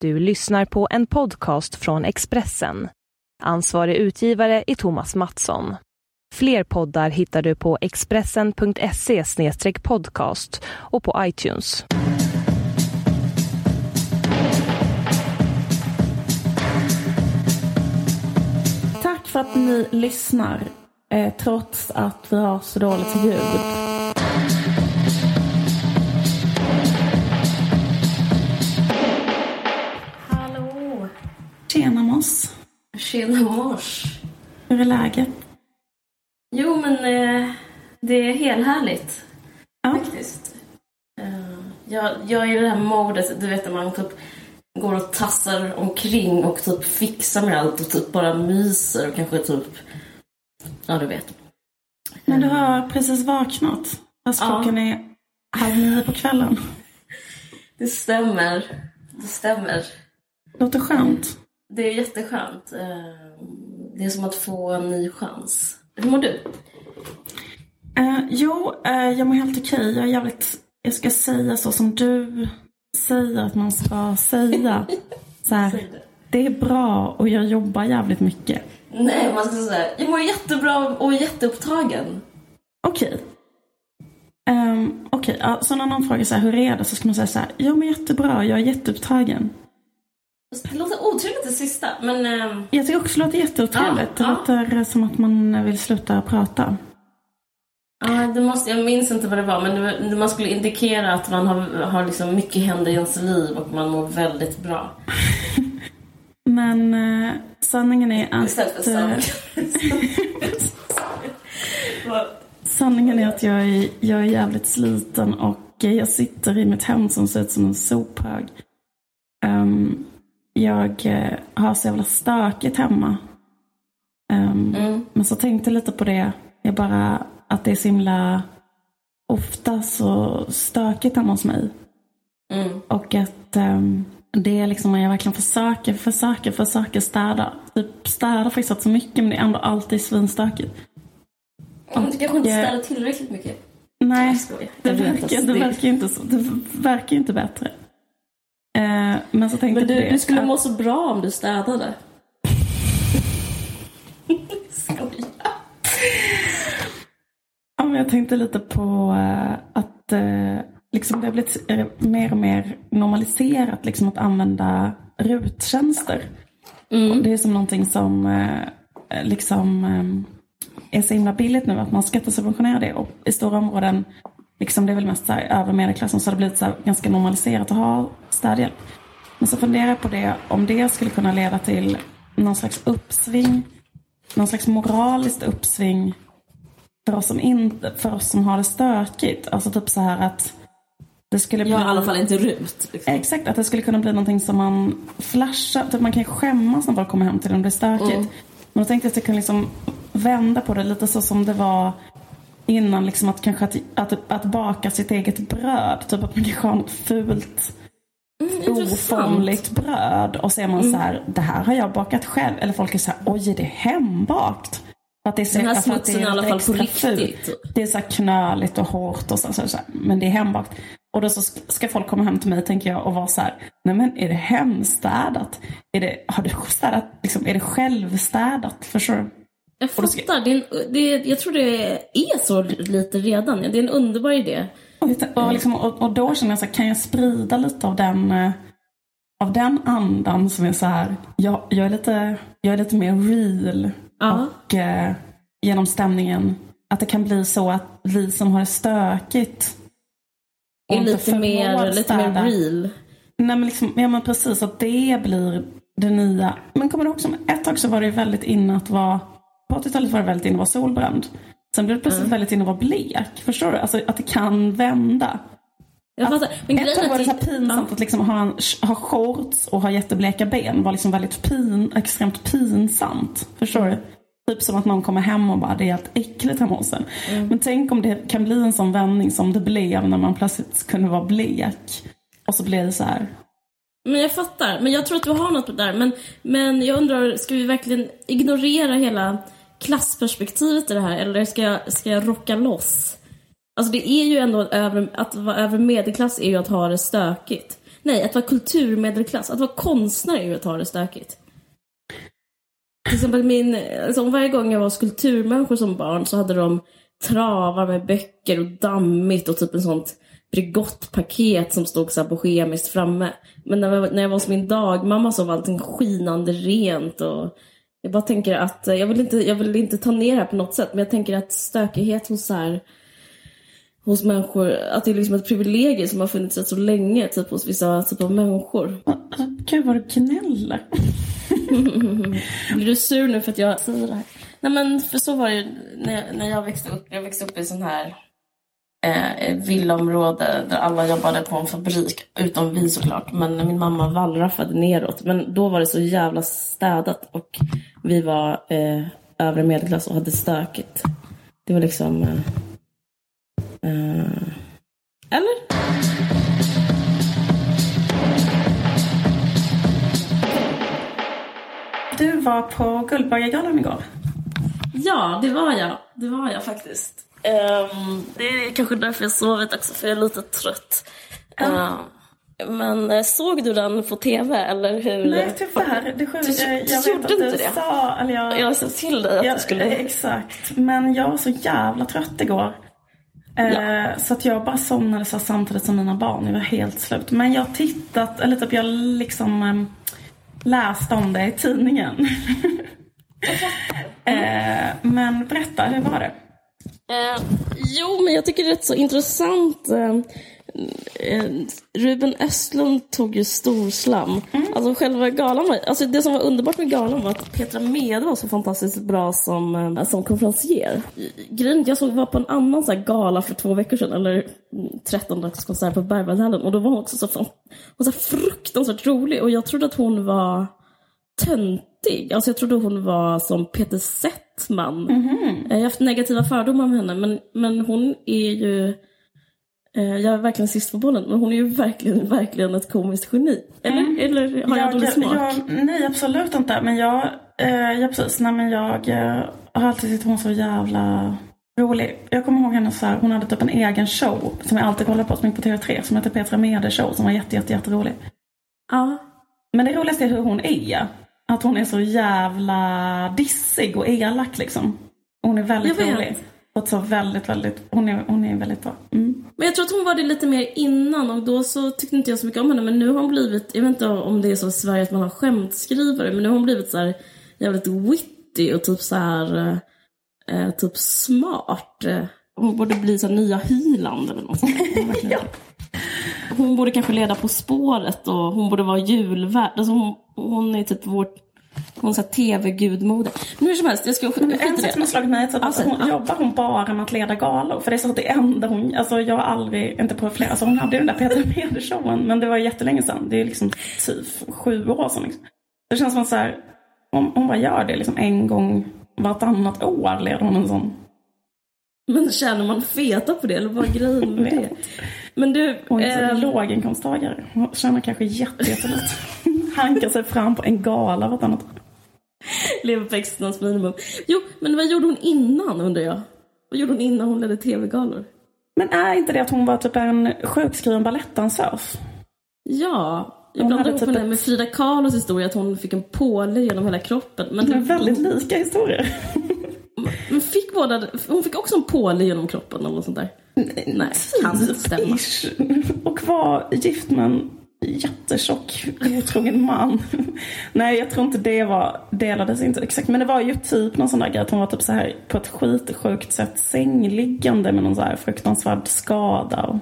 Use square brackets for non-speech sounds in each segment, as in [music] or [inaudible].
Du lyssnar på en podcast från Expressen. Ansvarig utgivare är Thomas Mattsson. Fler poddar hittar du på expressen.se podcast och på iTunes. Tack för att ni lyssnar, eh, trots att vi har så dåligt ljud. Tjena mors! hur är läget? Jo, men eh, det är helt härligt Ja. faktiskt. Eh, jag, jag är i det här modet, du vet när man typ går och tassar omkring och typ fixar med allt och typ bara myser och kanske typ... Ja, du vet. Men du har precis vaknat, fast Ja. klockan är halv nio på kvällen. [laughs] Det stämmer. Det stämmer. Låter skönt. Det är jätteskönt. Eh, det är som att få en ny chans. Hur mår du? Eh, jo, eh, jag mår helt okej. Jag är jävligt, jag ska säga så som du säger att man ska säga. [laughs] Så här, det är bra och jag jobbar jävligt mycket. Nej, man ska säga jag mår jättebra och är jätteupptagen. Okej. Um, Okej, ja, så när någon frågar så här, hur är det? Så ska man säga så här, jag mår jättebra, jag är jätteupptagen. Det låter otrevligt det sista, men... ehm, Jag tycker också det låter jätteotrevligt. Ja, det ja. låter som att man vill sluta prata. Ja, det måste, jag minns inte vad det var, men det, man skulle indikera att man har, har liksom mycket händer i ens liv och man mår väldigt bra. [laughs] Men eh, sanningen är att... Istället för eh, sanning. [laughs] Vad- sanningen är att jag är, jag är jävligt sliten och eh, jag sitter i mitt hem som ser ut som en sophög. Ehm, jag eh, har så jävla stökigt hemma. Ehm, Mm. Men så tänkte jag lite på det. Jag bara, att det är så himla ofta så stökigt hemma hos mig. Mm. Och att ehm, det är liksom när jag verkligen försöker, försöker, försöker städa. Typ städa faktiskt inte så mycket men det är ändå alltid svinstökigt. Du kanske inte jag- städar tillräckligt mycket. Nej, det verkar, att det- verkar inte så. Det verkar inte bättre. Eh, men så tänkte Men du, du skulle att- må så bra om du städade. [laughs] Skojar. Ja, men jag tänkte lite på eh, att eh, liksom det har blivit mer och mer normaliserat liksom, att använda ruttjänster. Och det är som någonting som liksom är så himla billigt nu att man skattesubventionerar det. Och i stora områden, liksom det är väl mest så här, över medelklassen, så har det blivit så här, ganska normaliserat att ha städhjälp. Men så funderar jag på det, om det skulle kunna leda till någon slags uppsving, någon slags moraliskt uppsving för oss som, inte, för oss som har det stökigt. Alltså typ så här att det skulle bli... Jag har i alla fall inte RUT. Liksom. Exakt, att det skulle kunna bli någonting som man flashar, typ man kan skämmas när folk kommer hem till en och det är stökigt. Mm. Men då tänkte jag att jag kunde liksom vända på det lite så som det var innan, liksom att kanske att, att, att baka sitt eget bröd. Typ att man kanske har något fult Mm, oformligt bröd och så är man så här, det här har jag bakat själv. Eller folk är så här, oj är det hembakt? För att det är så, Den här för att det smutsen är i alla fall på extra fult. riktigt. Det är så här knöligt och hårt och så, så, så, men det är hembakt. Och då så ska folk komma hem till mig tänker jag och vara så här, nej men är det hemstädat? Är det, har du städat, liksom, är det självstädat? Förstår du? Jag fattar. Det är en, det är, jag tror det är så lite redan. Det är en underbar idé. Och, och, liksom, och, och då känner jag så här, kan jag sprida lite av den, eh, av den andan som är så här, jag, jag, är, lite, jag är lite mer real. Ja. Och eh, genom stämningen, att det kan bli så att vi som har det stökigt Är lite mer, lite mer real. Nej men liksom, ja men precis, att det blir det nya. Men kommer du ihåg som ett tag så var det väldigt inne att vara, på 80-talet var det väldigt inne att vara solbränd. Sen blev det plötsligt Mm. väldigt inne att vara blek. Förstår du? Alltså att det kan vända. Jag fattar. Men Ett tag var det så att... pinsamt att liksom ha, en, ha shorts och ha jättebleka ben. var liksom väldigt pin, extremt pinsamt. Förstår du? Typ som att någon kommer hem och bara, det är helt äckligt hemma hos en. Mm. Men tänk om det kan bli en sån vändning som det blev när man plötsligt kunde vara blek. Och så blev det så här. Men jag fattar. Men jag tror att du har något där. Men, men jag undrar, ska vi verkligen ignorera hela klassperspektivet i det här? Eller ska jag, ska jag rocka loss? Alltså det är ju ändå, över, att vara över medelklass är ju att ha det stökigt. Nej, att vara kulturmedelklass. Att vara konstnär är ju att ha det stökigt. Till exempel min, alltså varje gång jag var hos kulturmänniskor som barn så hade de travar med böcker och dammigt och typ en sånt Bregottpaket som stod så här bohemiskt framme. Men när jag, när jag var hos min dagmamma så var allting skinande rent och jag bara tänker att, jag vill inte, jag vill inte ta ner det här på något sätt, men jag tänker att stökighet hos så här, hos människor, att det är liksom ett privilegium som har funnits rätt så länge, typ hos vissa typer av människor. Gud vad du gnäller. [laughs] Blir du sur nu för att jag säger det här? Nej men för så var det när jag, när jag växte upp. Jag växte upp i sån här eh, villaområde där alla jobbade på en fabrik, utom vi såklart. Men min mamma wallraffade neråt. Men då var det så jävla städat och vi var eh, övre medelklass och hade stökigt. Det var liksom... Eh, eh, eller? Du var på Guldbaggegalan igår. Ja, det var jag. Det var jag faktiskt. Um, det är kanske därför jag sovit också, för jag är lite trött. Mm. Uh, men eh, såg du den på TV eller hur? Nej tyvärr. Det sjuka, du, jag, jag gjorde vet att inte du det? sa, eller jag, Jag sa till dig att ja, du skulle... Exakt. Men jag var så jävla trött igår. Eh, Ja. Så att jag bara somnade så samtidigt som mina barn. Jag var helt slut. Men jag har tittat, eller typ jag liksom eh, läst om det i tidningen. [laughs] eh, men berätta, hur var det? Eh, jo, men jag tycker det är rätt så intressant. Eh, eh, Ruben Östlund tog ju storslam. Alltså själva galan var, alltså det som var underbart med galan var att Petra Mede var så fantastiskt bra som, eh, som konferencier. Grejen, jag såg var på en annan så här gala för två veckor sedan, eller 13-dagskonsert på Berwaldhallen och då var hon också så, fan, hon så fruktansvärt rolig och jag trodde att hon var töntig. Alltså jag trodde hon var som Peter Settman. Jag har haft negativa fördomar om henne men, men hon är ju eh, jag är verkligen sist på bollen, men hon är ju verkligen, verkligen ett komiskt geni. Eller, eller har jag, dålig smak? jag- nej, absolut inte. Men jag, eh, ja precis, nej men jag eh, har alltid tyckt hon så jävla rolig. Jag kommer ihåg henne så här, hon hade typ en egen show som jag alltid kollar på, som gick på TV3, som heter Petra Mede show, som var jätte, jätte, jätterolig. Ja. Men det roligaste är hur hon är. Att hon är så jävla dissig och elak liksom. Hon är väldigt rolig. Och så väldigt, väldigt, hon är, hon är väldigt bra. Mm. Men jag tror att hon var det lite mer innan och då så tyckte inte jag så mycket om henne. Men nu har hon blivit, jag vet inte om det är så i Sverige att man har skämtskrivare, men nu har hon blivit så här jävligt witty och typ så här eh, eh, typ smart. Hon borde bli så nya Hyland eller något [laughs] sånt. Ja. Hon borde kanske leda På spåret och hon borde vara julvärd. Alltså hon, hon är typ vårt hon här tv-gudmoder. Men hur som helst, jag ska skita En sak som har slagit mig är typ Alltså, att hon, ja. jobbar hon bara med att leda galor? För det är så att det enda hon, alltså jag har aldrig, inte på flera, alltså hon hade ju den där Peter Mede showen men det var jättelänge sedan. Det är liksom typ sju år sedan. Liksom. Det känns som att så här, om hon bara gör det liksom en gång vartannat år leder hon en sån. Men tjänar man feta på det eller vad är grejen med det? Men du, Hon är så eh, låginkomsttagare. Hon tjänar kanske jätte- jättelite. [laughs] Hankar sig fram på en gala vartannat år. lever på existens minimum. Jo, men vad gjorde hon innan undrar jag? Vad gjorde hon innan hon ledde tv-galor? Men är inte det att hon var typ en sjukskriven balettdansös? Ja, jag Hon blandar ihop typ henne ett- med Frida Kahlos historia att hon fick en påle genom hela kroppen. Men, Det är väldigt lika historier. [laughs] men fick båda, hon fick också en påle genom kroppen eller något sånt där. Nej, kan stämma. Och var gift med en jättetjock, otrogen man. Nej, jag tror inte det var, delades inte exakt. Men det var ju typ någon sån där grej att hon var typ så här på ett skitsjukt sätt sängliggande med någon så här fruktansvärd skada. Och...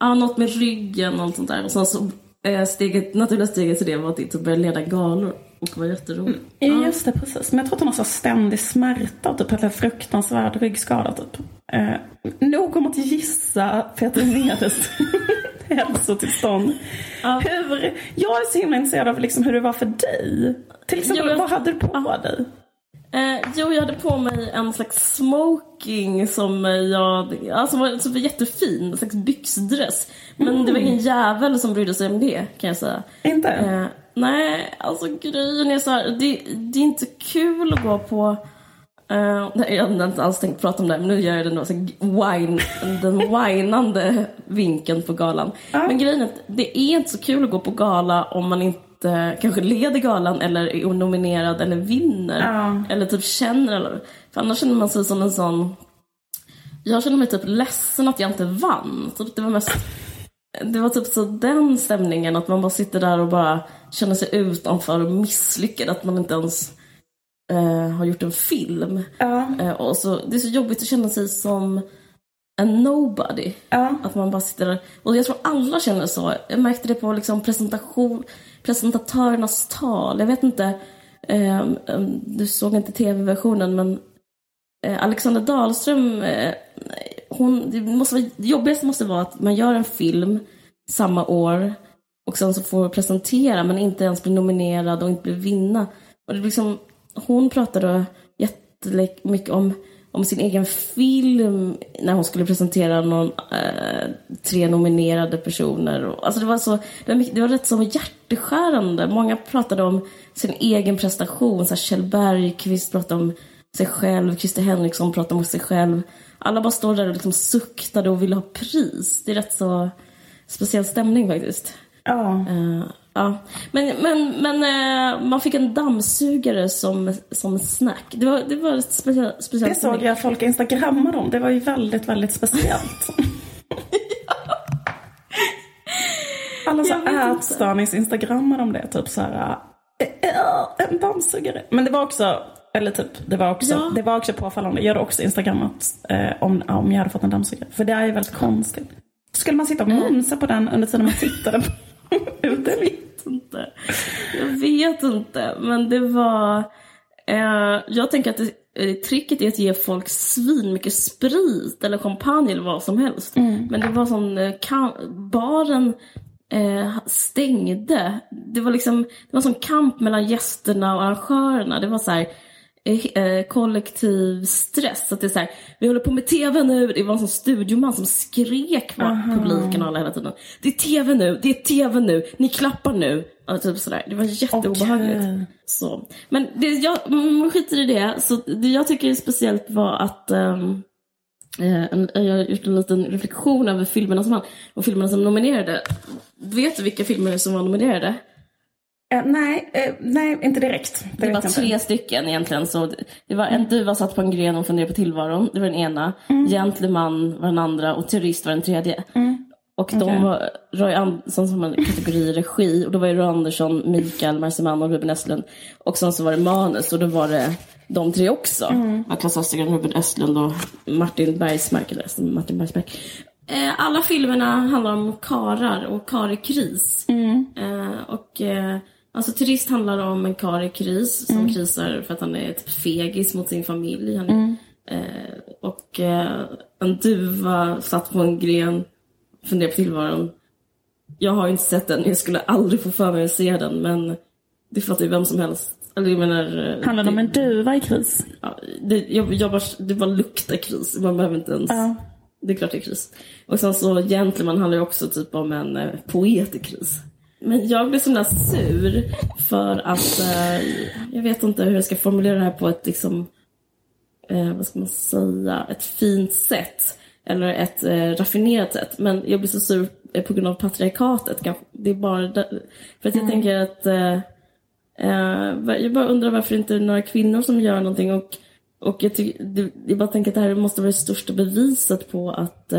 Ja, något med ryggen och allt sånt där. Och sen så eh, steget, naturliga steget till det var att inte börja leda galor. Och var jätteroligt. Ja, just det, precis. Men jag tror att hon har så ständig smärta typ en fruktansvärd ryggskada. Typ. Eh, nog om att gissa Peter Medes [laughs] hälsotillstånd. Ja. Hur, jag är så himla intresserad av liksom hur det var för dig. Till exempel, Jo, jag- vad hade du på dig? Eh, jo, jag hade på mig en slags smoking som jag, alltså var, som var jättefin, en slags byxdress. Men det var ingen jävel som brydde sig om det, kan jag säga. Inte? Eh, nej, alltså grejen är så här, det, det är inte kul att gå på Uh, jag hade inte alls tänkt prata om det, men nu gör jag det då. Så wine, den whinande vinkeln på galan. Ja. Men grejen är att det är inte så kul att gå på gala om man inte kanske leder galan eller är nominerad eller vinner. Ja. Eller typ känner eller... För annars känner man sig som en sån... Jag känner mig typ ledsen att jag inte vann. Typ det var mest... Det var typ så den stämningen att man bara sitter där och bara känner sig utanför och misslyckad. Att man inte ens eh, har gjort en film. Ja. Eh, och så, det är så jobbigt att känna sig som en nobody. Ja. Att man bara sitter där. Och jag tror alla känner så. Jag märkte det på liksom presentation, presentatörernas tal. Jag vet inte, eh, du såg inte tv-versionen men eh, Alexander Dahlström, eh, hon, det, måste vara, det jobbigaste måste vara att man gör en film samma år och sen så får presentera men inte ens bli nominerad och inte bli vinna. Och det liksom, hon pratade jättemycket om, om sin egen film när hon skulle presentera någon, eh, tre nominerade personer. Och, alltså det, var så, det, var, det var rätt så hjärteskärande. Många pratade om sin egen prestation. Så här Kjell Bergqvist pratade om sig själv, Christer Henriksson pratade om sig själv. Alla bara står där och liksom suktade och ville ha pris. Det är rätt så speciell stämning faktiskt. Ja. Uh, Ja, men, men, men eh, man fick en dammsugare som, som snack. Det var, det var speciellt. det såg jag folk instagrammade om. Det var ju väldigt, väldigt speciellt. [laughs] Alla så ätstörnings instagrammade om det. Typ så här, äh, en dammsugare. Men det var också, eller typ, det var också, ja. det var också påfallande. Jag hade också instagrammat eh, om, om jag hade fått en dammsugare. För det är ju väldigt konstigt. Skulle man sitta och mumsa på den under tiden man tittade på [laughs] ut? inte. Jag vet inte. Men det var... Eh, jag tänker att det, eh, tricket är att ge folk svin mycket sprit eller champagne eller vad som helst. Mm. Men det var sån... Eh, baren eh, stängde. Det var liksom... Det var sån kamp mellan gästerna och arrangörerna. Det var så här eh, kollektiv stress. Att det är så här, vi håller på med tv nu. Det var en sån studioman som skrek på Aha. publiken och alla hela tiden. Det är tv nu, det är tv nu, ni klappar nu. Och typ sådär. Det var jätteobehagligt. Okay. Så. Men det, jag man skiter i det. Så det jag tycker är speciellt var att um, jag har gjort en liten reflektion över filmerna som, och filmerna som nominerade. Vet du vilka filmer som var nominerade? Uh, nej, uh, nej, inte direkt. Det, det var tre inte. stycken egentligen. Så det var en mm. duva satt på en gren och funderade på tillvaron. Det var den ena. Mm. Gentleman var den andra och terrorist var den tredje. Mm. Och okay. de var Roy Andersson som en kategori regi. Och då var det Roy Andersson, Mikael Marseman och Ruben Östlund. Och sen så var det manus och då var det de tre också. Mm. Klas Östergren, Ruben Östlund och Martin Bergsmark. Eller Martin Bergsmark. Eh, alla filmerna handlar om karar och kar i kris. Mm. Eh, och eh, Alltså turist handlar om en karl i kris som mm. krisar för att han är typ fegis mot sin familj. Han, mm. eh, och eh, en duva satt på en gren, funderar på tillvaron. Jag har inte sett den, jag skulle aldrig få för mig att se den men det fattar ju vem som helst. Eller jag menar, eh, Handlar det om en duva i kris? Ja, det, jag, jag bara, det bara luktar kris, man behöver inte ens... Ja. Det är klart det är kris. Och sen så Gentleman handlar ju också typ om en eh, poet i kris. Men jag blir så himla sur för att eh, jag vet inte hur jag ska formulera det här på ett liksom, eh, vad ska man säga, ett fint sätt. Eller ett eh, raffinerat sätt. Men jag blir så sur eh, på grund av patriarkatet. Det är bara där, för att jag mm. tänker att eh, eh, jag bara undrar varför inte det är några kvinnor som gör någonting. Och, och jag, tycker, jag bara tänker att det här måste vara det största beviset på att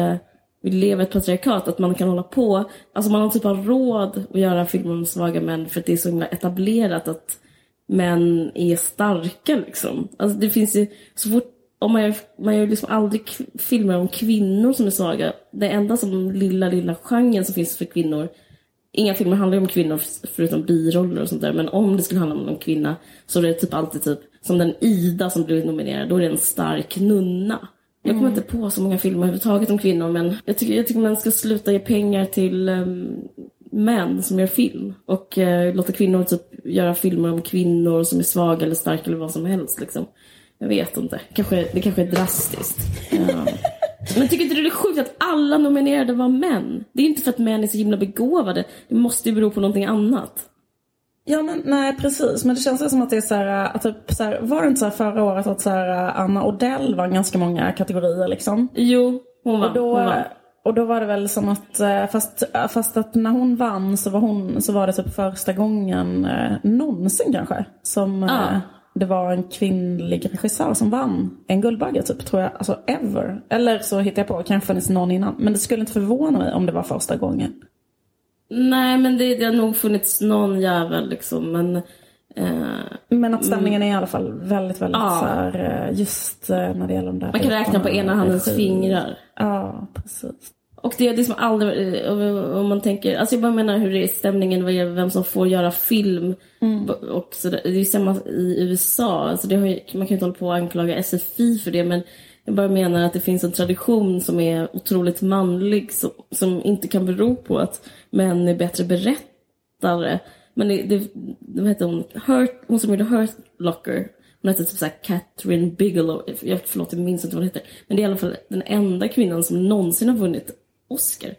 vi lever i ett patriarkat, att man kan hålla på. Alltså man har typ av råd att göra filmer om svaga män för att det är så himla etablerat att män är starka liksom. Alltså det finns ju, så fort, om man gör, man gör liksom aldrig filmer om kvinnor som är svaga. Det enda som lilla, lilla genren som finns för kvinnor Inga filmer handlar om kvinnor förutom biroller och sånt där. Men om det skulle handla om en kvinna så är det typ alltid typ som den Ida som blivit nominerad. Då är det en stark nunna. Jag kommer mm. inte på så många filmer överhuvudtaget om kvinnor men jag tycker, jag tycker man ska sluta ge pengar till um, män som gör film. Och uh, låta kvinnor typ göra filmer om kvinnor som är svaga eller starka eller vad som helst liksom. Jag vet inte. Kanske, det kanske är drastiskt. Uh. [laughs] Men tycker inte du det är sjukt att alla nominerade var män? Det är inte för att män är så himla begåvade. Det måste ju bero på någonting annat. Ja men nej precis, men det känns som att det är så här, att typ så här, var det inte så förra året att så här, Anna Odell vann ganska många kategorier liksom? Jo, hon vann. Och då, hon vann. och då var det väl som att, eh, fast, fast att när hon vann så var, hon, så var det typ första gången eh, någonsin kanske som eh, Ja. det var en kvinnlig regissör som vann en Guldbagge typ, tror jag. Alltså ever. Eller så hittar jag på, kanske funnits någon innan. Men det skulle inte förvåna mig om det var första gången. Nej, men det, det har nog funnits någon jävel liksom. Men eh, Men att stämningen är i alla fall väldigt, väldigt Ja. så här, eh, just eh, när det gäller de där man kan räkna på ena handens fingrar. Ja, precis. Och det är det som aldrig, om man tänker, alltså jag bara menar hur det är stämningen vad gäller vem som får göra film. Mm. Och så där, det är ju samma i USA, alltså det har ju, man kan ju inte hålla på och anklaga SFI för det men jag bara menar att det finns en tradition som är otroligt manlig som, som inte kan bero på att män är bättre berättare. Men det, det, vad heter hon, Hurt, hon som gjorde Hurt Locker, hon hette typ såhär Catherine Bigelow, jag, förlåt jag minns inte vad hon heter. Men det är i alla fall den enda kvinnan som någonsin har vunnit Oscar.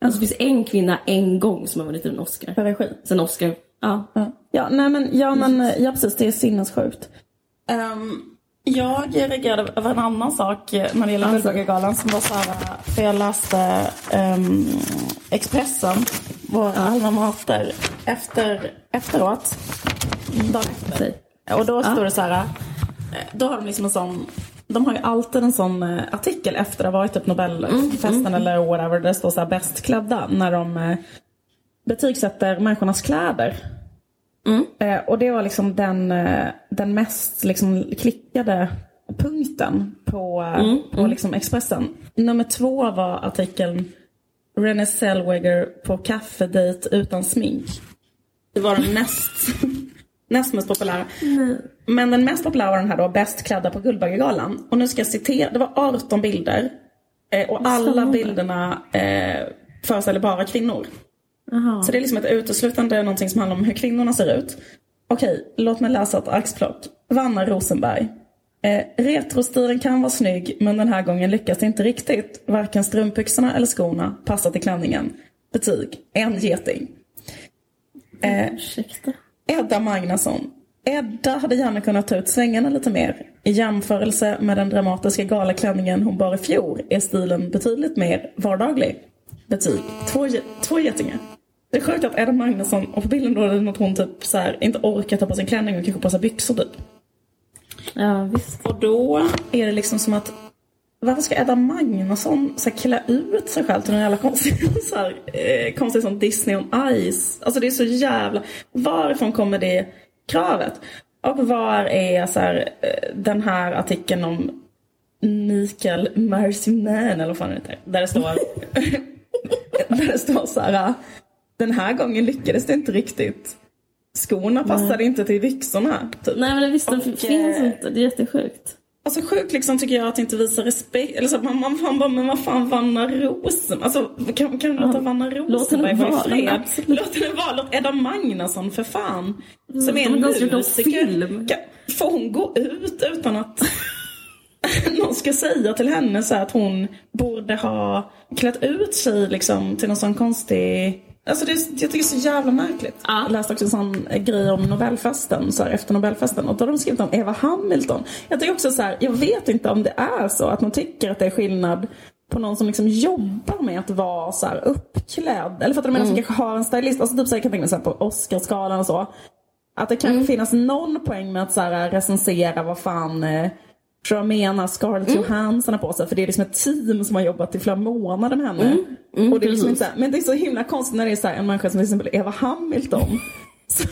Alltså det finns en kvinna en gång som har vunnit en Oscar. För regi. Sen Oscar, ja. Ja, ja, nej men, ja, men ja, precis. Det är sinnessjukt. Um, jag reagerade över en annan sak när det gäller. Guldbaggegalan som var så här, för jag läste um, Expressen, vår alma mater, efter, efteråt. Dagen efter. Och då stod det så här, eh, då har de liksom en sån de har ju alltid en sån eh, artikel efter det har varit typ Nobelfesten eller whatever. Där det står så här bäst klädda. När de eh, betygsätter människornas kläder. Eh, och det var liksom den, eh, den mest liksom klickade punkten på, eh, på liksom Expressen. Nummer två var artikeln Renée Zellweger på kaffedejt utan smink. Det var den näst, näst [laughs] mest populära. Men den mest populära var den här då, bäst klädda på Guldbaggegalan. Och nu ska jag citera, det var 18 bilder. Eh, och alla bilderna eh, föreställer bara kvinnor. Så det är liksom ett uteslutande någonting som handlar om hur kvinnorna ser ut. Okej, låt mig läsa ett axplock. Vanna Rosenberg. Eh, retrostilen kan vara snygg, men den här gången lyckas det inte riktigt. Varken strumpbyxorna eller skorna passar till klänningen. Betyg, en geting. Eh, Ursäkta. Edda Magnusson. Edda hade gärna kunnat ta ut svängarna lite mer. I jämförelse med den dramatiska galaklänningen hon bar i fjol är stilen betydligt mer vardaglig. Betyg. Två, ge- två getingar. Det är sjukt att Edda Magnusson, och på bilden då är det något hon typ så här, inte orkar ta på sin klänning och kanske på sig byxor typ. Ja, visst. Och då är det liksom som att varför ska Edda Magnusson så här, klä ut sig själv till någon jävla konstig, [laughs] så här, eh, konstig som Disney on Ice? Alltså det är så jävla... Varifrån kommer det kravet? Och var är så här, eh, den här artikeln om Mikael Marciman eller vad fan det heter? Där det står... [laughs] [laughs] där det står så här... Den här gången lyckades det inte riktigt. Skorna passade inte till byxorna. Typ. Nej men det visst, den Och, finns eh, inte. Det är jättesjukt. Alltså sjukt liksom tycker jag att inte visa respekt. Eller så att man, man fan bara, men vad fan Vanna Rosen? Alltså kan, kan du låta Vanna låt henne Rosenberg vara i fred? absolut. Låt henne vara. Låt Edda Magnusson för fan. Som är De en musiker. Kan, får hon gå ut utan att [laughs] någon ska säga till henne så att hon borde ha klätt ut sig liksom till någon sån konstig Alltså det jag tycker det är så jävla märkligt. Ja. Jag läste också en sån grej om Nobelfesten, så här, efter Nobelfesten. Och då har de skrivit om Eva Hamilton. Jag tycker också så här, jag vet inte om det är så att man tycker att det är skillnad på någon som liksom jobbar med att vara så här uppklädd. Eller för att de menar som kanske har en stylist. Alltså typ så här, jag kan tänka mig så här, på Oscarsgalan och så. Att det kanske finns någon poäng med att så här, recensera vad fan tror jag menar Scarlett Johansson har på sig. För det är liksom ett team som har jobbat i flera månader med henne. och det är liksom inte, men det är så himla konstigt när det är så här, en människa som till exempel Eva Hamilton. [laughs] Som,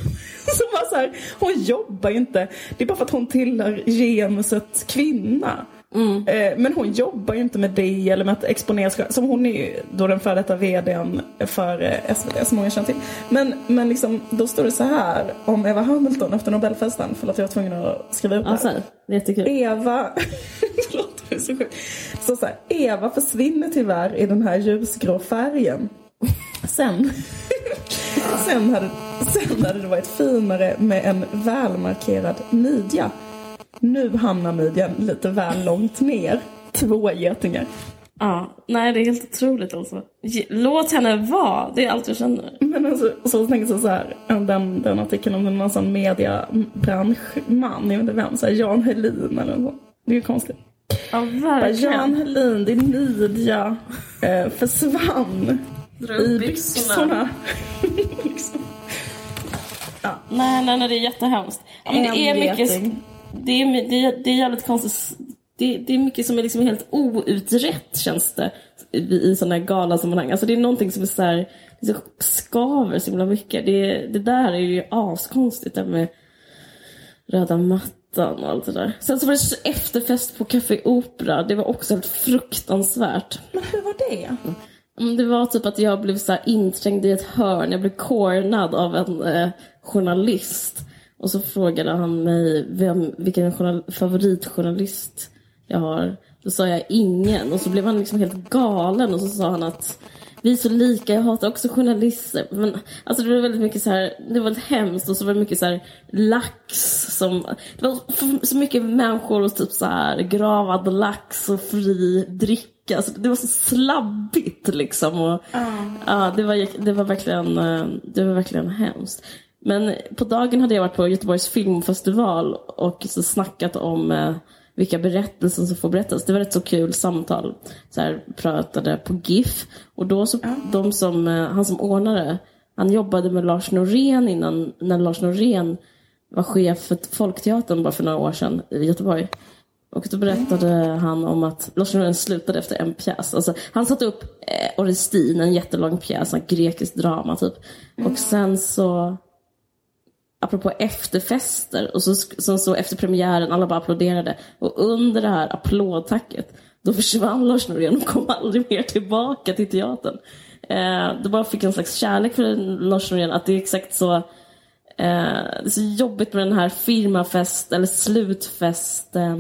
som så här, hon jobbar ju inte. Det är bara för att hon tillhör genuset kvinna. Eh, Men hon jobbar ju inte med det eller med att exponera sig. Som hon är ju då den före detta vdn för eh, SVT som många känner till. Men, men liksom, då står det så här om Eva Hamilton efter Nobelfesten. Förlåt jag var tvungen att skriva upp det Alltså, det är jättekul. Eva, [laughs] förlåt det är så sjukt. Så, så här, Eva försvinner tyvärr i den här ljusgrå färgen. Sen, [laughs] sen, hade, sen hade det varit finare med en välmarkerad midja. Nu hamnar midjan lite väl långt ner. Två getingar. Ja, nej det är helt otroligt alltså. Låt henne vara, det är allt jag känner. Men alltså, så tänker jag så här, den, den artikeln om någon sån mediabranschman, jag vet inte vem, så här, Jan Helin eller något. Det är ju konstigt. Ja, verkligen. Jan Helin, din midja eh, försvann Dra i byxorna. byxorna. [laughs] liksom. Nej, nej, nej, det är jättehemskt. Ja, Men det är mycket... Enveting. Det är, det, är, det är jävligt konstigt. Det, det är mycket som är liksom helt outrett känns det i, sådana här galasammanhang. Alltså det är någonting som är så här, så skaver så himla mycket. Det, det där är ju askonstigt det med röda mattan och allt det där. Sen så var det efterfest på Café Opera. Det var också helt fruktansvärt. Men hur var det? Mm, Det var typ att jag blev så inträngd i ett hörn. Jag blev cornad av en eh, journalist. Och så frågade han mig vem, vilken journal, favoritjournalist jag har. Då sa jag ingen. Och så blev han liksom helt galen. Och så sa han att vi är så lika, jag hatar också journalister. Men alltså det var väldigt mycket så här, det var väldigt hemskt. Och så var det mycket så här lax som, det var så mycket människor och typ så här gravad lax och fri dricka. Alltså det var så slabbigt liksom. Och, ja, det, var, det, var verkligen, eh, det var verkligen hemskt. Men på dagen hade jag varit på Göteborgs filmfestival och så snackat om eh, vilka berättelser som får berättas. Det var ett så kul samtal. Så här, pratade på GIF. Och då så, de som, eh, han som ordnade, han jobbade med Lars Norén innan, när Lars Norén var chef för Folkteatern bara för några år sedan i Göteborg. Och då berättade han om att Lars Norén slutade efter en pjäs. Alltså, han satte upp eh, Orestin, en jättelång pjäs, en grekisk drama typ. Och sen så apropå efterfester och så, som så efter premiären, alla bara applåderade. Och under det här applådtacket, då försvann Lars Norén och kom aldrig mer tillbaka till teatern. Eh, då bara fick jag en slags kärlek för Lars Norén, att det är exakt så eh, det är så jobbigt med den här firmafest eller slutfest eh,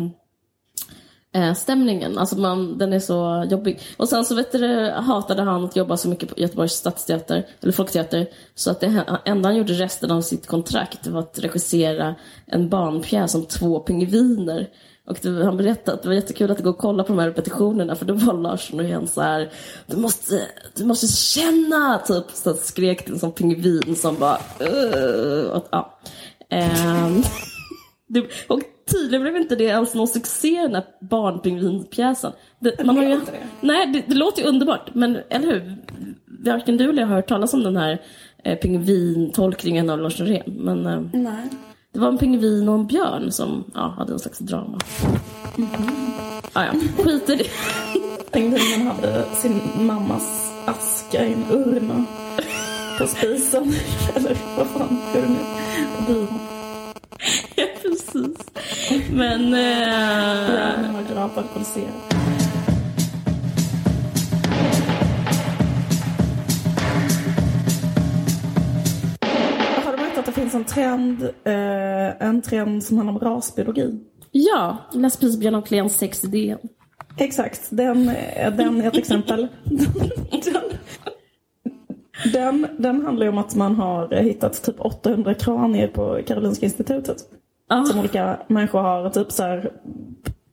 eh, stämningen. Alltså man, den är så jobbig. Och sen så vet du, hatade han att jobba så mycket på Göteborgs stadsteater, eller folkteater, så att det enda han gjorde resten av sitt kontrakt var att regissera en barnpjäs om två pingviner. Och det, han berättade att det var jättekul att gå och kolla på de här repetitionerna för då var Lars Norén så här, du måste, du måste känna, typ, så skrek till en sån pingvin som bara, "Ugh", och, ja. [laughs] Um, och tydligen blev inte det alls någon succé den här barnpingvinpjäsen. Det, man har ju, nej, det, det låter ju underbart, men eller hur? Varken du eller jag har hört talas om den här eh, pingvintolkningen av Lars Norén. Men eh, det var en pingvin och en björn som ja, hade en slags drama. Ah, ja, skit i det. [laughs] Pingvinen hade sin mammas aska i en urna på spisen. [laughs] Eller vad fan, hur det nu ja, precis. Men... Eh, Björnen har gravar pulserar. Har du märkt att det finns en trend, eh, en trend som handlar om rasbiologi? ja, läs precis Björn av Kleens sex idén. Exakt, den, eh, den är ett exempel. den, den, den handlar ju om att man har hittat typ 800 kranier på Karolinska institutet. Ah. Som olika människor har typ så här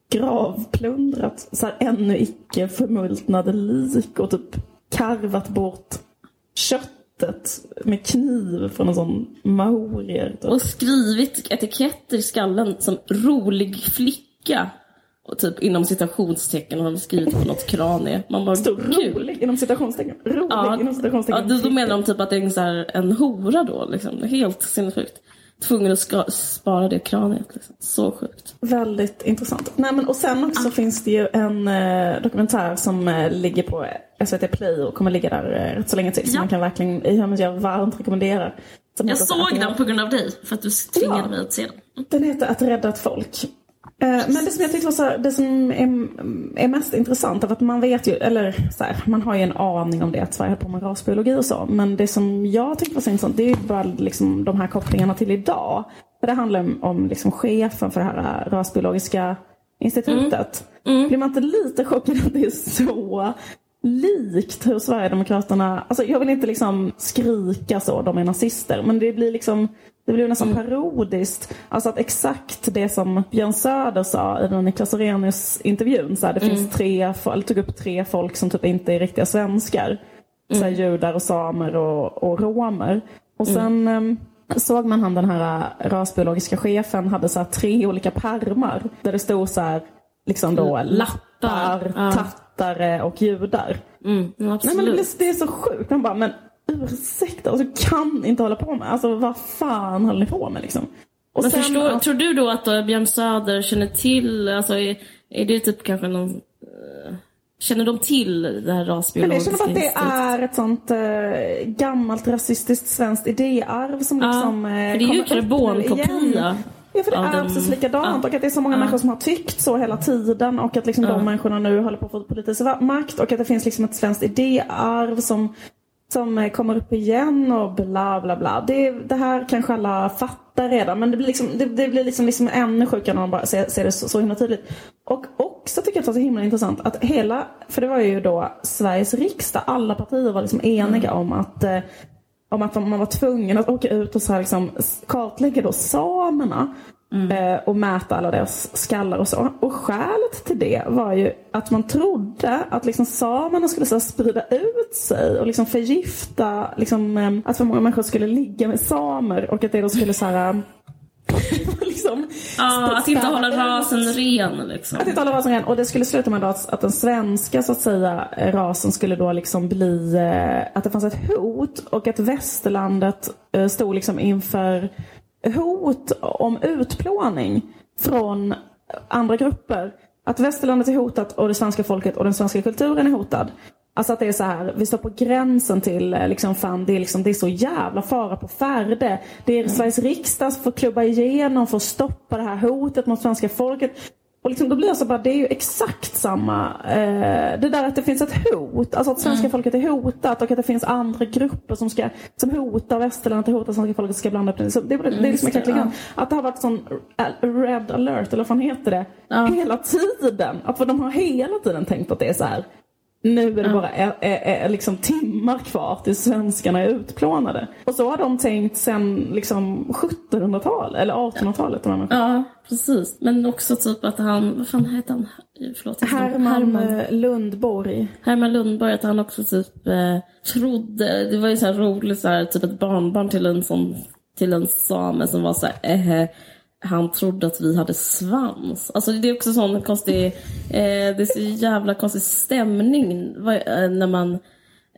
gravplundrat så här ännu icke förmultnade lik och typ karvat bort köttet med kniv från en sån maorier. Typ. Och skrivit etiketter i skallen som rolig flicka. Och typ inom citationstecken har de skrivit på något kranie. Man bara, Stor, rolig inom citationstecken. Rolig Ja, inom ja citationstecken. då, då menar de typ att det är en, så här, en hora då. Liksom. Helt sinnessjukt. Tvungen att ska, spara det kraniet. Liksom. Så sjukt. Väldigt intressant. Nej, men, och sen också finns det ju en eh, dokumentär som eh, ligger på SVT Play och kommer ligga där eh, rätt så länge till. Som Ja. man kan verkligen, jag, jag varmt rekommendera. Som Jag såg den på grund av dig. För att du tvingade Ja. mig att se den. Den heter Att rädda ett folk. Eh, Men det som jag tyckte var så här, det som är, är mest intressant är att man vet ju, eller så här, man har ju en aning om det att Sverige håller på med rasbiologi och så. Men det som jag tyckte var så intressant det är ju bara liksom de här kopplingarna till idag. För det handlar om, om liksom chefen för det här rasbiologiska institutet. Blir man inte lite chockad att det är så likt hur Sverigedemokraterna, alltså jag vill inte liksom skrika så, de är nazister, men det blir liksom det blir nästan mm. parodiskt. Alltså att exakt det som Björn Söder sa i den Niklas Orenius intervjun. Så här, det mm. finns tre, eller tog upp tre folk som typ inte är riktiga svenskar. Mm. Så här, judar och samer och, och romer. Och mm. sen mm. såg man han den här äh, rasbiologiska chefen hade så tre olika permar. Där det stod så här, liksom då lappar, ja. Tattare och judar. Mm, Nej, men det, blir, det är så sjukt. Man bara, men ursäkta, alltså kan inte hålla på med. Alltså vad fan håller ni på med liksom? Och Men sen, förstår, att... tror du då att då Björn Söder känner till, alltså är, är det typ kanske någon uh, Känner de till det här rasbiologiska Jag känner att det är ett sånt uh, gammalt rasistiskt svenskt idéarv som ja, liksom uh, för det är ju karbonkopia. Ja, för det är dem. precis likadant. Ja. Och att det är så många ja. människor som har tyckt så hela tiden. Och att liksom ja. de människorna nu håller på att få politisk makt. Och att det finns liksom ett svenskt idéarv som som kommer upp igen och bla bla bla. Det, det här kanske alla fattar redan men det blir liksom, det, det blir liksom, liksom ännu sjukare när man bara ser, ser det så, så himla tydligt. Och också tycker jag att det var så himla intressant att hela, för det var ju då Sveriges riksdag, alla partier var liksom eniga mm. om att eh, om att man var tvungen att åka ut och så här liksom kartlägga då samerna Mm. Eh, och mäta alla deras skallar och så. Och skälet till det var ju att man trodde att liksom samerna skulle så sprida ut sig och liksom förgifta, liksom, eh, att för många människor skulle ligga med samer och att det då skulle så här, [laughs] liksom, ja, att inte hålla rasen ren. Liksom. Att inte hålla rasen ren. Och det skulle sluta med att, den svenska så att säga, rasen skulle då liksom bli, eh, att det fanns ett hot och att västerlandet stod liksom inför hot om utplåning från andra grupper. Att västerlandet är hotat och det svenska folket och den svenska kulturen är hotad. Alltså att det är så här, vi står på gränsen till, eh, liksom, fan, det, är liksom, det är så jävla fara på färde. Det är mm. Sveriges riksdag som får klubba igenom för att stoppa det här hotet mot svenska folket. Och liksom, då blir jag så bara, det är ju exakt samma. Eh, det där att det finns ett hot, alltså att svenska mm. folket är hotat och att det finns andra grupper som, ska, som hotar västerlandet och hotar svenska folket ska blanda upp det. Så det, det, det är liksom exakt likadant. Ja. Att det har varit sån red alert, eller vad fan heter det, ja. hela tiden. Att för de har hela tiden tänkt att det är så här. Nu är det bara är, är, är liksom timmar kvar tills svenskarna är utplånade. Och så har de tänkt sen liksom 1700-talet eller 1800-talet. Ja. ja, precis. Men också typ att han, vad fan heter han? Förlåt, Herman, Herman Lundborg. Herman Lundborg, att han också typ eh, trodde, det var ju så roligt så här, typ ett barnbarn till en sån till en same som var så här, eh, han trodde att vi hade svans. Alltså det är också sån konstig, eh, det är så jävla konstig stämning eh, när man,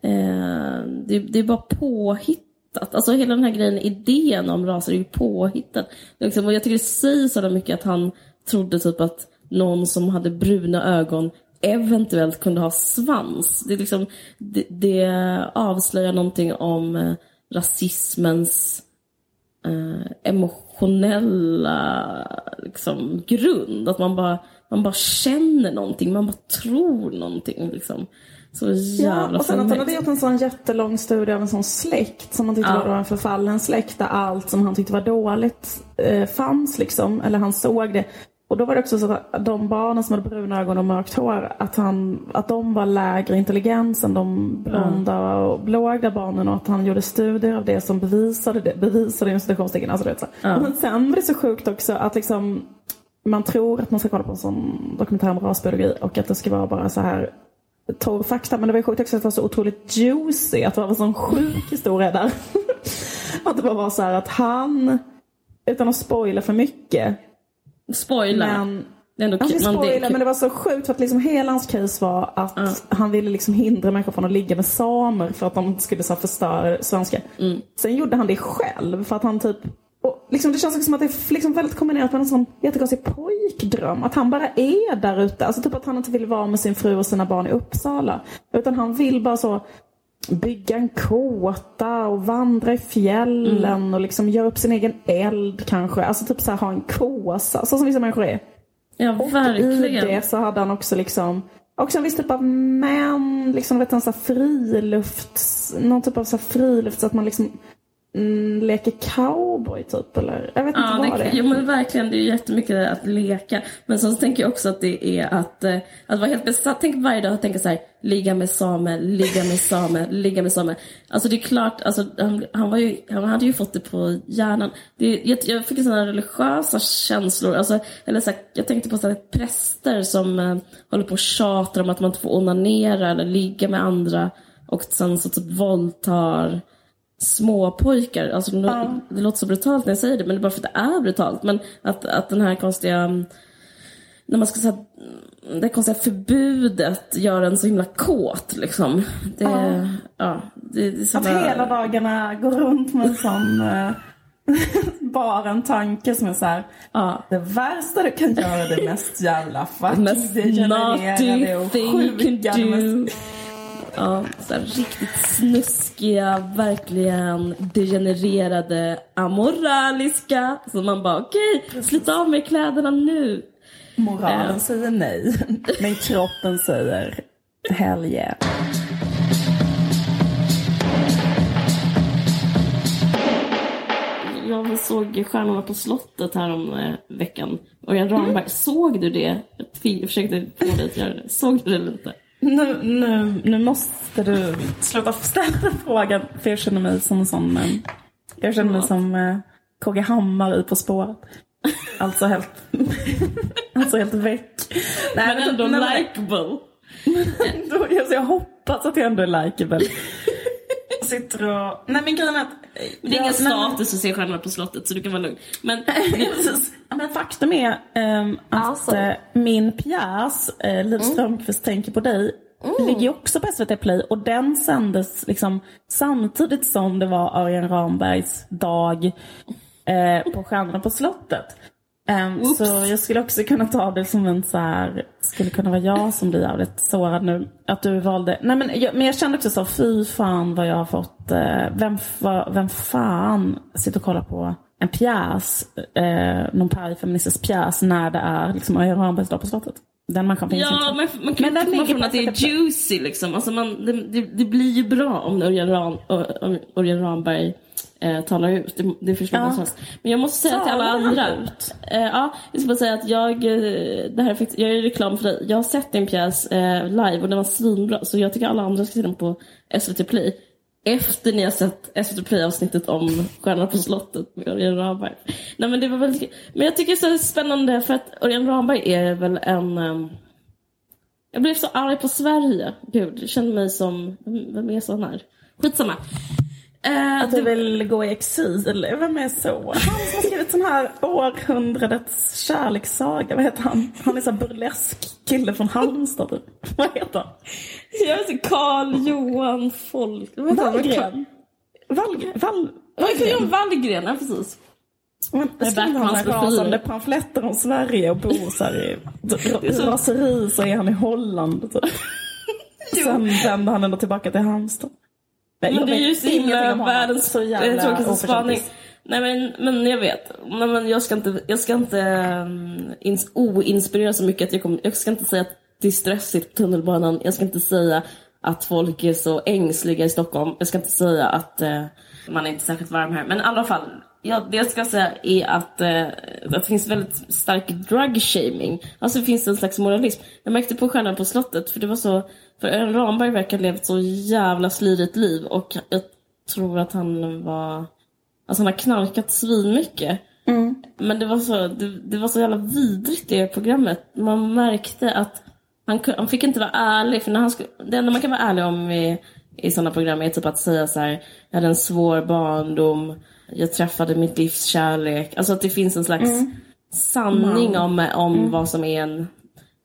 eh, det, det, är bara påhittat. Alltså hela den här grejen, idén om raser är ju påhittad. Liksom, och jag tycker det säger så mycket att han trodde typ att någon som hade bruna ögon eventuellt kunde ha svans. Det, liksom, det, det avslöjar någonting om eh, rasismens eh, emotionella liksom, grund. Att man bara, man bara känner någonting, man bara tror någonting. Liksom. Så jävla ja, och sen att han hade gjort en sån jättelång studie av en sån släkt som han tyckte ja. var en förfallen släkt där allt som han tyckte var dåligt eh, fanns liksom, eller han såg det. Och då var det också så att de barnen som hade bruna ögon och mörkt hår, att, han, att de var lägre intelligens än de blonda och blåögda barnen och att han gjorde studier av det som bevisade det, bevisade institutionstecken. Alltså, det, så. Mm. Men sen var det så sjukt också att liksom man tror att man ska kolla på en sån dokumentär om rasbiologi och att det ska vara bara så här torr fakta. Men det var ju sjukt också att det var så otroligt juicy, att det var en sån sjuk historia där. [laughs] att det bara var så här att han, utan att spoila för mycket, Spoila. Men, det är ändå alltså, spoiler, det men det var så sjukt för att liksom hela hans case var att uh. han ville liksom hindra människor från att ligga med samer för att de skulle så förstöra svenska. Mm. Sen gjorde han det själv för att han typ och liksom, det känns som att det är liksom väldigt kombinerat med en sån jättekonstig pojkdröm. Att han bara är där ute. Alltså typ att han inte vill vara med sin fru och sina barn i Uppsala. Utan han vill bara så bygga en kåta och vandra i fjällen mm. och liksom göra upp sin egen eld kanske. Alltså typ så här, ha en kåsa, så som vissa människor är. Ja, och verkligen. i det så hade han också liksom också en viss typ av män, liksom vet en så här frilufts, någon typ av så här friluft så att man liksom mm, leker cowboy typ eller jag vet inte Ja, vad det, det är. jo, men verkligen, det är jättemycket att leka. Men så tänker jag också att det är att, eh, att vara helt besatt. Tänk varje dag och tänka så här, ligga med Samuel, ligga med Samuel, ligga med Samuel. Alltså det är klart, alltså, han, han, var ju, han hade ju fått det på hjärnan. Det, jag, jag fick sådana religiösa känslor. Alltså, eller så här, jag tänkte på så här, präster som eh, håller på och tjatar om att man inte får onanera eller ligga med andra. Och sen så typ våldtar småpojkar. Alltså, det, det låter så brutalt när jag säger det, men det är bara för att det är brutalt. Men att, att den här konstiga... När man ska säga det konstiga förbudet gör en så himla kåt liksom. Det, ja. ja det, det Att hela dagarna gå runt med en sån... eh, [laughs] bara en tanke som är så här. Ja. Det värsta du kan göra, det mest jävla fucking degenererade och sjuka. Ja, så riktigt snuskiga, verkligen degenererade, amoraliska. Så man bara okej, slut av med kläderna nu. Moralen Ja. säger nej, [laughs] men kroppen säger hell yeah. Jag såg Stjärnorna på slottet här om eh, veckan. Örjan Ramberg, såg du det? Jag försökte få dig att göra det. Såg du det eller inte? Nu, nu, nu måste du sluta ställa frågan, för jag känner mig som en sån... eh, Jag känner mig som eh, KG Hammar i På spåret. Alltså helt... [laughs] alltså helt väck. Nej, Men ändå likeable. [laughs] Alltså, jag hoppas att jag ändå är likeable. Sitter och... Nej men grejen är att... Men det är ingen status att se Stjärnorna på slottet så du kan vara lugn. Men [laughs] Men faktum är ehm, att Alltså. eh, min pjäs, eh, Liv Strömquist tänker på dig, ligger ju också på SVT Play och den sändes liksom samtidigt som det var Örjan Rambergs dag eh, på Stjärnorna på slottet. Ehm, så jag skulle också kunna ta det som en så här, skulle kunna vara jag som blir jävligt sårad nu. Att du valde, nej men jag, men jag kände också så, fy fan vad jag har fått, eh, vem, fa- vem fan sitter och kollar på en pjäs, eh, någon feministisk pjäs när det är liksom Rambergs dag på slottet. Den människan finns Ja, inte. men man kan Men inte komma från att det är juicy liksom. Alltså man, det, det, det blir ju bra om Örjan, Ramberg eh, talar ut. Det, det förstår man. Men jag måste säga till alla Talar andra. ut? Eh, ja, jag ska bara säga att jag, eh, det här är faktiskt, jag är reklam för dig. Jag har sett din pjäs eh, live och den var svinbra. Så jag tycker alla andra ska se den på SVT Play. Efter ni har sett SVT Play-avsnittet om Stjärnorna på slottet med Örjan Ramberg. Nej men det var väldigt. Men jag tycker det är så spännande för att Örjan Ramberg är väl en... ehm, jag blev så arg på Sverige. Gud, jag kände mig som... Vem är sån här? Skitsamma. Eh, Att du vill gå i exil, vem är så? Han som har skrivit sån här århundradets kärlekssaga, vad heter han? Han är så här burlesk kille från Halmstad typ. Vad heter han? Jag vet inte, Carl Johan Folk... Wallgren? Wallgren? Wall... Carl Johan Wallgren, ja precis. Men skriver han rasande pamfletter om Sverige och bor så här i så- raseri så är han i Holland typ. [laughs] Sen vänder han ändå tillbaka till Halmstad. Nej, Men det är ju så himla världens eh, tråkigaste spaning. Nej men, men jag vet. Men, men jag ska inte, jag ska inte um, ins, oinspirera så mycket att jag kommer, jag ska inte säga att det är stressigt på tunnelbanan. Jag ska inte säga att folk är så ängsliga i Stockholm. Jag ska inte säga att eh, man är inte särskilt varm här. Men i alla fall, ja, det jag ska säga är att, eh, att det finns väldigt stark drug shaming. Alltså det finns en slags moralism. Jag märkte på Stjärnan på slottet, för det var så, för Örjan Ramberg verkar ha levt så jävla slirigt liv och jag tror att han var, alltså han har knarkat svinmycket. Men det var, så, det, det var så jävla vidrigt det programmet. Man märkte att han, han fick inte vara ärlig. För när han skulle, det enda man kan vara ärlig om i, i sådana program är typ att säga så här, jag hade en svår barndom, jag träffade mitt livs kärlek. Alltså att det finns en slags sanning om, om vad som är en,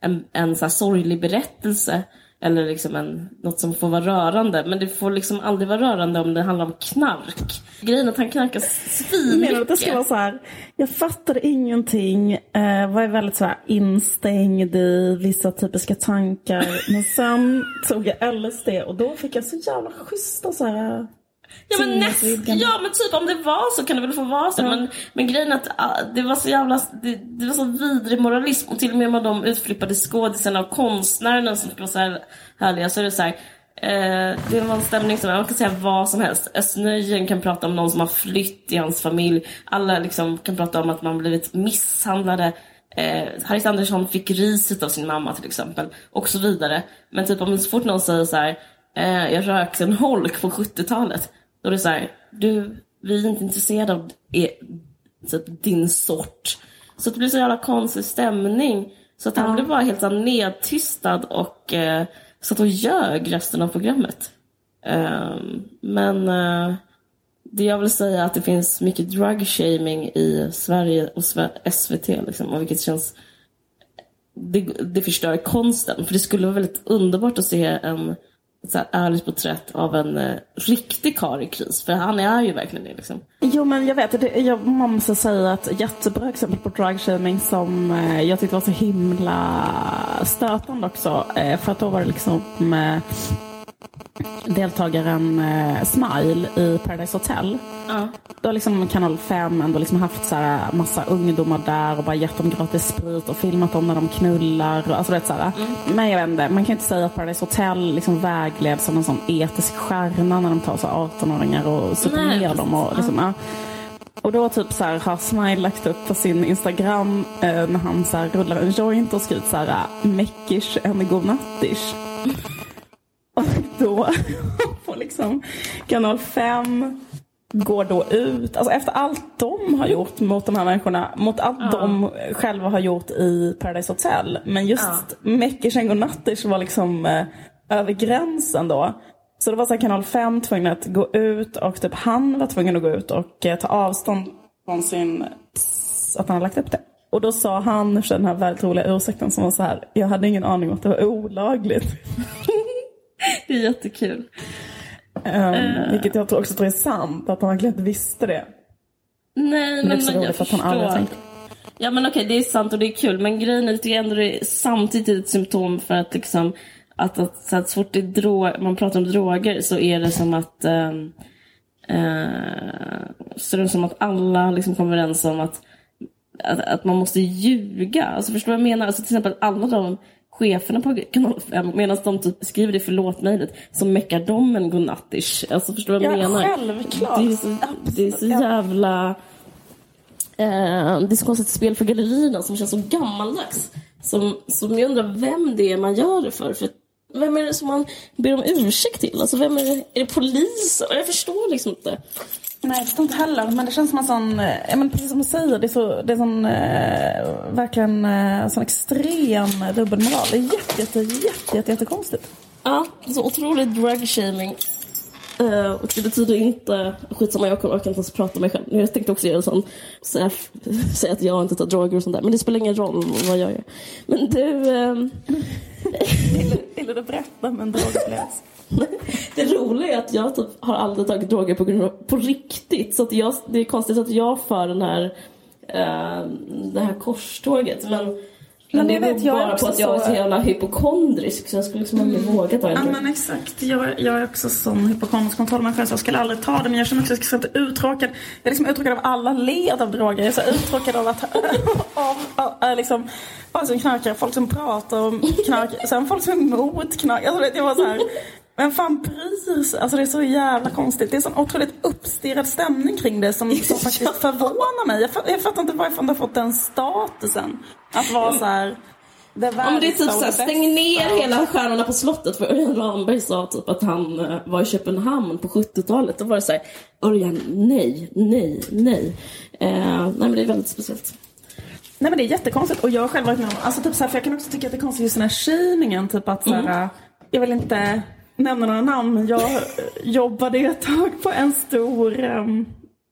en, en så sorglig berättelse. Eller liksom en, något som får vara rörande. Men det får liksom aldrig vara rörande om det handlar om knark. Grejen är att han knarkar svinmycket. Menar du att det ska vara så här, jag fattade ingenting, eh, var väldigt så här instängd i vissa typiska tankar. Men sen tog jag LSD och då fick jag så jävla schyssta så här Ja men, näst, ja men typ om det var så kan det väl få vara så. Men, men grejen är att det var så jävla, det, det var så vidrig moralism. Och till och med med de utflippade skådisarna och konstnärerna som ska vara så här härliga så är det så här. Eh, det var en stämning som, man kan säga vad som helst. Östnöjen kan prata om någon som har flytt i hans familj. Alla liksom kan prata om att man blivit misshandlade. Eh, Harris Andersson fick riset av sin mamma till exempel. Och så vidare. Men typ om så fort någon säger så här, eh, jag rökte en holk på 70-talet. Då är det så här, du, vi är inte intresserade av er, typ, din sort. Så det blir så jävla konstig stämning. Så att han Ja. blev bara helt så nedtystad och eh, satt och ljög resten av programmet. Ehm, men eh, det jag vill säga är att det finns mycket drug shaming i Sverige och SVT liksom, och vilket känns det, det förstör konsten. För det skulle vara väldigt underbart att se en så här ärligt porträtt av en eh, riktig karl i kris. För han är ju verkligen det. Liksom. Jo men jag vet, det, jag måste säga att jättebra exempel på drugshaming som eh, jag tyckte var så himla stötande också. Eh, för att då var det liksom eh, deltagaren eh, Smile i Paradise Hotel. Ja. Då har liksom Kanal 5 ändå liksom haft så här massa ungdomar där och bara gett dem gratis sprit och filmat dem när de knullar. Och, alltså det, så här. Men jag vet inte, man kan inte säga att Paradise Hotel liksom vägleds som en sån etisk stjärna när de tar så 18-åringar och super ner dem. Och, liksom, ja. och då typ så här, har Smile lagt upp på sin Instagram eh, när han så här, rullar en joint och skrivit så här meckish and godnattish. [laughs] Och då [laughs] får liksom kanal 5 går då ut, alltså efter allt de har gjort mot de här människorna, mot allt de själva har gjort i Paradise Hotel. Men just ja. Meckish and Godnattish var liksom eh, över gränsen då. Så då var så kanal 5 tvungen att gå ut och typ han var tvungen att gå ut och eh, ta avstånd från sin, att han har lagt upp det. Och då sa han den här väldigt roliga ursäkten som var så här, jag hade ingen aning om att det var olagligt. [laughs] Det är jättekul. Um, vilket jag tror också tror är sant, att han verkligen inte visste det. Nej, Men men också jag för förstår. Ja men okej, det är sant och det är kul. Men grejen är att det ändå är samtidigt ett symptom för att liksom att, att, så att så fort det drog, man pratar om droger så är det som att ehm, eh, så är det som att alla liksom kommer överens om att, att, att man måste ljuga. Alltså förstår du vad jag menar? Alltså till exempel alla de cheferna på kanal 5 medan de typ skriver det förlåt-mejlet så meckar de en godnattish. Alltså förstår du vad jag Ja, menar? självklart. Det är så, det är så jävla... Eh, det är så konstigt spel för gallerierna som känns så gammaldags. Som, som jag undrar vem det är man gör det för. för vem är det som man ber om ursäkt till? Alltså vem är det? Är det polisen? Jag förstår liksom inte. Nej, jag förstår inte heller. Men det känns som en sån, eh, ja, men precis som du säger, det är, så, det är sån, eh, verkligen eh, sån extrem dubbelmoral. Det är jätte, jätte, jätte, jätte, jättekonstigt. Ja, så otroligt drug-shaming. Eh, och det betyder inte, skitsamma jag orkar inte ens prata med mig själv. Jag tänkte också göra en sån, säga, [laughs] säga att jag inte tar droger och sånt där. Men det spelar ingen roll vad jag gör. Men du, Vill du berätta om en drogupplevelse? Det roliga är att jag typ har aldrig tagit droger på, grund av, på riktigt. Så att jag, det är konstigt att jag för den här, eh, det här korståget. Men, men det det vet jag bara på att jag är så- jävla hypokondrisk. Så jag skulle liksom aldrig våga ta en Ja men exakt. Jag, jag är också sån hypokondrisk kontrollmänniska så jag skulle aldrig ta det. Men jag känner också att jag så uttråkad. Jag är liksom uttråkad av alla led av droger. Jag är så uttråkad av att [laughs] av, av, av, liksom, folk som knarkar, folk som pratar om knark, sen folk som är emot knark. Alltså, det var så här, vem fan bryr sig? Alltså det är så jävla konstigt. Det är sån otroligt uppstirrad stämning kring det som, som [laughs] faktiskt förvånar mig. Jag, fatt- jag fattar inte varifrån det har fått den statusen. Att vara så här. Det men det är typ såhär, stäng ner hela Stjärnorna på slottet. För Örjan Ramberg sa typ att han eh, var i Köpenhamn på 70-talet. Då var det såhär, Örjan, nej, nej, nej. Eh, nej men det är väldigt speciellt. Nej men det är jättekonstigt och jag har själv varit med om, alltså typ så här, för jag kan också tycka att det är konstigt just den här shamingen, typ att så här, jag vill inte nämna några namn men jag jobbade ett tag på en stor, ehm,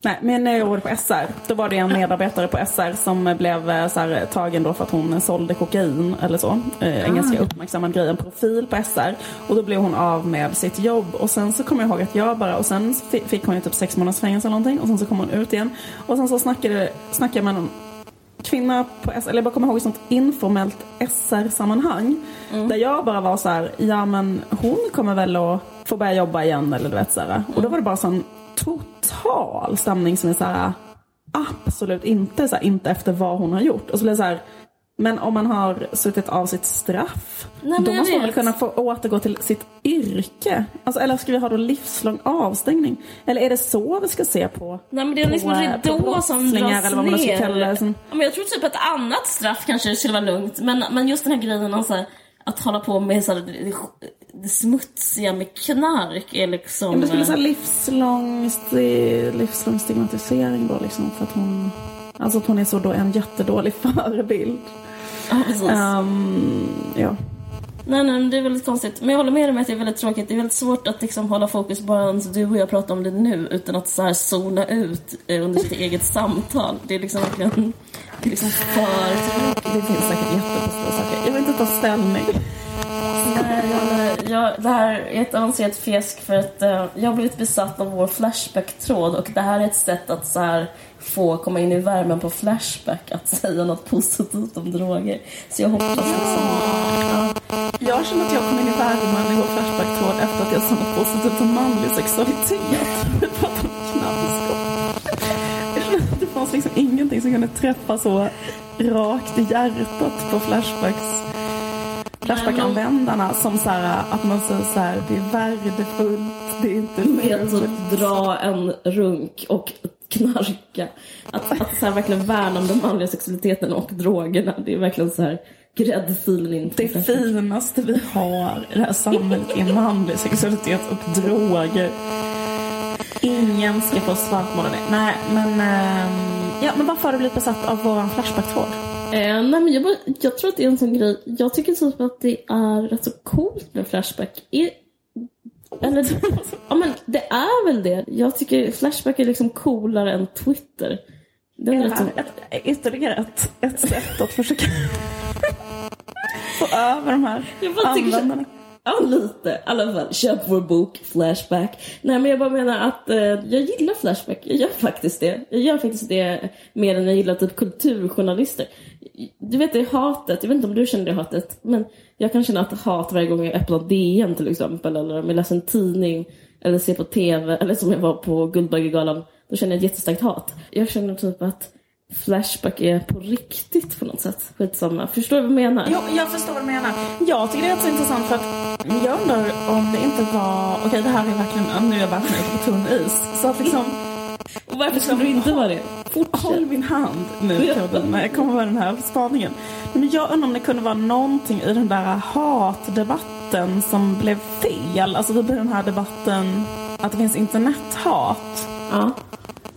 nej men när jag jobbade på SR, då var det en medarbetare på SR som blev eh, så här, tagen då för att hon sålde kokain eller så. Eh, En ganska uppmärksammad grej, en profil på SR. Och då blev hon av med sitt jobb och sen så kommer jag ihåg att jag bara, och sen fi- fick hon ju typ sex månaders fängelse eller någonting och sen så kom hon ut igen. Och sen så snackade, snackade man kvinna på SR, eller jag bara kommer ihåg ett sånt informellt SR-sammanhang. Där jag bara var så här, ja men hon kommer väl att få börja jobba igen eller du vet så här. Och då var det bara sån total stämning som är så här, absolut inte så här, inte efter vad hon har gjort. Och så blev det så här, Men om man har suttit av sitt straff, Nej, men då måste man väl kunna få återgå till sitt yrke? Alltså, eller ska vi ha då livslång avstängning? Eller är det så vi ska se på? Nej men det är liksom en eh, ridå som brottslingar, dras eller vad man nu ska ner. kalla det, som- Ja, men jag tror typ ett annat straff kanske skulle vara lugnt. Men, men just den här grejen om så här, att hålla på med så här, det, det smutsiga med knark är liksom... Om det skulle säga livslång, sti- livslång stigmatisering då liksom för att hon Alltså att hon är så då en jättedålig [laughs] förebild. Ja. Ehm, ja. Nej, nej, det är väldigt konstigt. Men jag håller med dig om att det är väldigt tråkigt. Det är väldigt svårt att liksom hålla fokus bara ens du och jag pratar om det nu utan att så här zona ut eh, under sitt eget samtal. Det är liksom verkligen det är liksom för tråkigt. Det finns säkert jättepositiva saker. Jag vill inte ta ställning. Nej, jag, jag, det här är ett avancerat fjäsk för att eh, jag har blivit besatt av vår Flashback-tråd och det här är ett sätt att så här, få komma in i värmen på Flashback, att säga något positivt om droger. Så jag hoppas liksom... Ja. Jag känner att jag kom in i värmen i vår Flashback-tråd efter att jag sa något positivt om manlig sexualitet. Vi pratade om att det fanns liksom ingenting som kunde träffa så rakt i hjärtat på Flashbacks Flashback-användarna som så här, att man säger så här, det är värdefullt, det är inte Med typ dra en runk och knarka. Att, att så här verkligen värna om den manliga sexualiteten och drogerna. Det är verkligen så här gräddfilen. Det finaste vi har i det här samhället är manlig sexualitet och droger. Ingen ska få svartmåla det. Nej, men... ehm, ja, men varför har du blivit besatt av våran Flashback-tråd? Eh, nej men jag, jag tror att det är en sån grej. Jag tycker typ att det är rätt så coolt med Flashback. Är, eller, ja men det är väl det. Jag tycker Flashback är liksom coolare än Twitter. Den är Är ett, ytterligare ett, ett sätt att försöka [laughs] få över de här Jag bara tycker så- användarna? Ja, lite. I alla fall, köp vår bok Flashback. Nej, men jag bara menar att eh, jag gillar Flashback. Jag gör faktiskt det. Jag gör faktiskt det mer än jag gillar typ kulturjournalister. Du vet det hatet, jag vet inte om du känner det hatet, men jag kan känna att hat varje gång jag öppnar DN till exempel, eller om jag läser en tidning, eller ser på TV, eller som jag var på Guldbaggegalan, då känner jag ett jättestarkt hat. Jag känner typ att Flashback är på riktigt på något sätt. Skitsamma. Förstår du vad jag menar? Jo, jag förstår vad du menar. Jag tycker det är så intressant för att jag undrar om det inte var... Okej, det här är verkligen... Nu är jag verkligen ute på tunn is. Så att liksom... Och varför skulle du inte vara det? Håll min hand nu. Karolina, jag kommer med den här spaningen. Men jag undrar om det kunde vara någonting i den där hatdebatten som blev fel. Alltså typ i den här debatten att det finns internethat. Ja.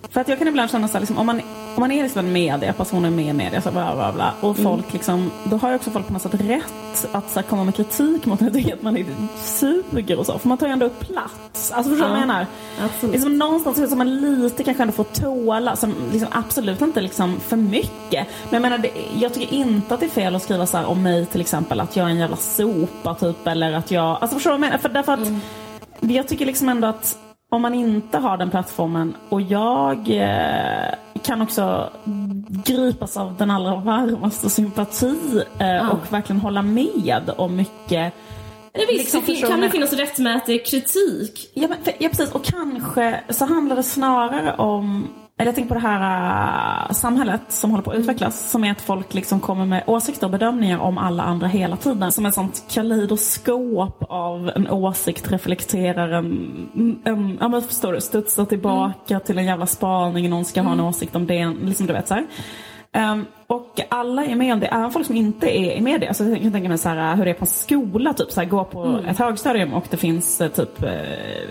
För att jag kan ibland känna så här, liksom, om man, man är liksom en medieperson, är med i media, så bla bla bla, och folk liksom, då har ju också folk på något sätt rätt att så här, komma med kritik mot tycker [laughs] att man är suger och så, för man tar ju ändå upp plats. Alltså förstår du vad jag Ja, menar? absolut. Liksom någonstans som man lite kanske ändå får tåla, som liksom absolut inte liksom för mycket. Men jag menar, det, jag tycker inte att det är fel att skriva så här om mig till exempel, att jag är en jävla sopa typ, eller att jag, alltså förstår du vad jag menar? För därför att jag tycker liksom ändå att om man inte har den plattformen och jag eh, kan också gripas av den allra varmaste sympati eh, och verkligen hålla med om mycket. Ja, visst, Liksom det kan det finnas rättmätig kritik? Ja, men, ja precis, och kanske så handlar det snarare om eller jag tänker på det här äh, samhället som håller på att utvecklas. Som är att folk liksom kommer med åsikter och bedömningar om alla andra hela tiden. Som ett sånt kaleidoskop av en åsikt reflekterar en, en ja men förstår du, studsar tillbaka till en jävla spaning, någon ska ha en åsikt om det, liksom du vet så här. Ehm, och alla är med om det, även folk som inte är i media. Så jag kan tänka mig så här, hur det är på en skola, typ så här, gå på ett högstadium och det finns eh, typ eh,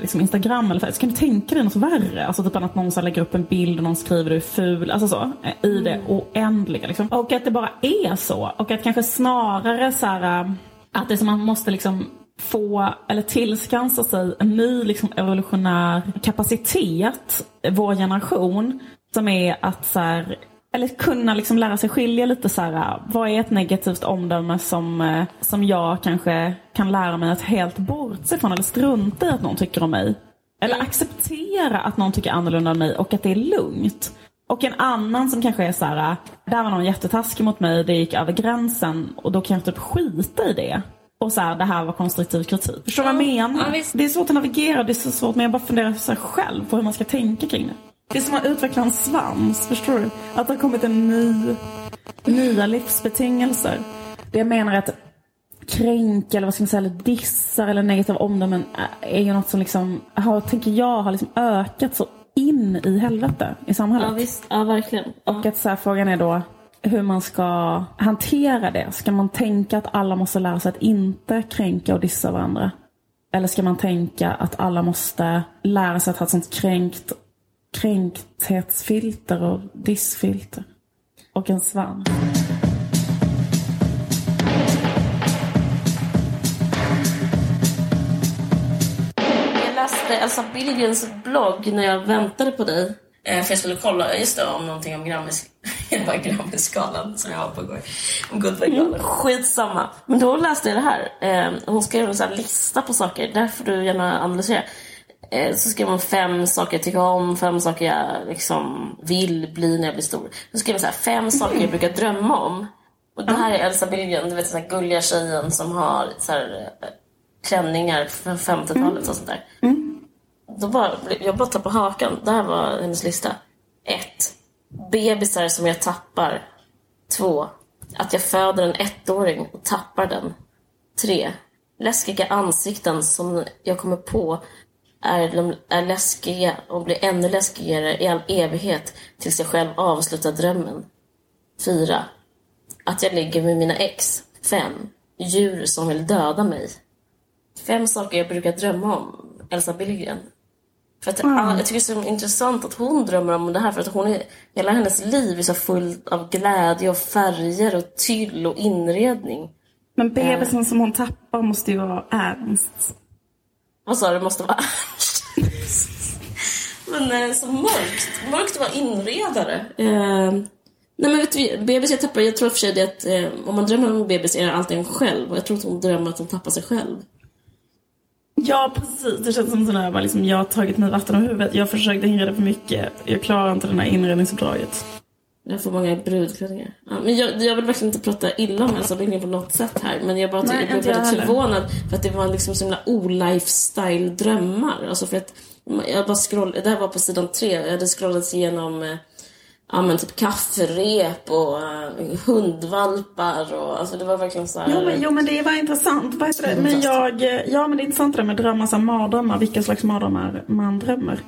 liksom Instagram eller så kan du tänka dig något värre? Alltså typ att någon så här, lägger upp en bild och någon skriver du är ful, alltså så. eh, I det oändliga liksom. Och att det bara är så. Och att kanske snarare så här, att det är som man måste liksom få eller tillskansa sig en ny liksom, evolutionär kapacitet, vår generation, som är att så här, eller kunna liksom lära sig skilja lite så här, vad är ett negativt omdöme som, eh, som jag kanske kan lära mig att helt bortse från eller strunta i att någon tycker om mig. Eller acceptera att någon tycker annorlunda om mig och att det är lugnt. Och en annan som kanske är så här, där var någon jättetaskig mot mig, det gick över gränsen och då kan jag typ skita i det. Och så här, det här var konstruktiv kritik. Förstår du vad jag menar? ja, det är svårt att navigera, det är så svårt men jag bara funderar så själv på hur man ska tänka kring det. Det är som att utveckla en svans, förstår du? Att det har kommit en ny nya livsbetingelser. Det jag menar är att kränka eller vad ska man säga, eller dissar eller negativa omdömen är ju något som liksom, har, tänker jag, har liksom ökat så in i helvete i samhället. Ja, visst. Ja, verkligen. Och att så här, frågan är då hur man ska hantera det. Ska man tänka att alla måste lära sig att inte kränka och dissa varandra? Eller ska man tänka att alla måste lära sig att ha ett sånt kränkt, kränkthetsfilter och dissfilter? Och en svans. Jag läste Elsa Billgrens blogg när jag väntade på dig. Eh, för jag skulle kolla just det, om någonting om Grammis, [laughs] det var Grammisgalan som jag var på igår. Om Guldbaggegalan. Mm, skitsamma. Men då läste jag det här. Eh, hon skrev en sån här lista på saker. Där får du gärna analysera. Eh, så skrev hon fem saker jag tycker om, fem saker jag liksom vill bli när jag blir stor. Så skrev hon så här, fem saker jag brukar drömma om. Och det här är Elsa Billgren, du vet den här gulliga tjejen som har så här, eh, klänningar från 50-talet och sånt där. Då bara, jag bara tappade hakan. Det här var hennes lista. Ett. Bebisar som jag tappar. Två. Att jag föder en ettåring och tappar den. Tre. Läskiga ansikten som jag kommer på är, är läskiga och blir ännu läskigare i all evighet tills jag själv avslutar drömmen. Fyra. Att jag ligger med mina ex. Fem. Djur som vill döda mig. Fem saker jag brukar drömma om. Elsa Billgren. För att Mm. jag tycker det är så intressant att hon drömmer om det här för att hon är, hela hennes liv är så fullt av glädje och färger och tyll och inredning. Men bebisen som hon tappar måste ju vara Ernst. Vad sa du? Det måste vara Men eh, så mörkt. Mörkt var inredare. Eh, nej men vet du, bebis jag tappar, jag tror för sig det att eh, om man drömmer om en bebis är det alltid en själv. Och jag tror inte hon drömmer att hon tappar sig själv. Ja, precis. Det känns som sån här, bara liksom, jag har tagit mig vatten över huvudet. Jag försökte inreda för mycket. Jag klarar inte det här inredningsuppdraget. Jag får många brudklänningar. Ja, men jag, jag vill verkligen inte prata illa om Billgren på något sätt här. Men jag bara Nej, jag blev väldigt förvånad. För att det var liksom så himla o-lifestyle drömmar. Alltså för att jag bara scroll, det här var på sidan tre. Jag hade scrollat igenom eh, ja, men typ kafferep och uh, hundvalpar. Och, alltså det var verkligen så här... Jo men, jo, men det var intressant. Vad heter det? Men jag, ja, men det är intressant det där med drömmar, så mardrömmar. Vilka slags mardrömmar man drömmer.